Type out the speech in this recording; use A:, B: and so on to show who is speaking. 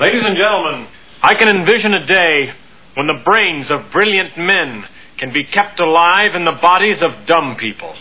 A: Ladies and gentlemen, I can envision a day when the brains of brilliant men can be kept alive in the bodies of dumb people.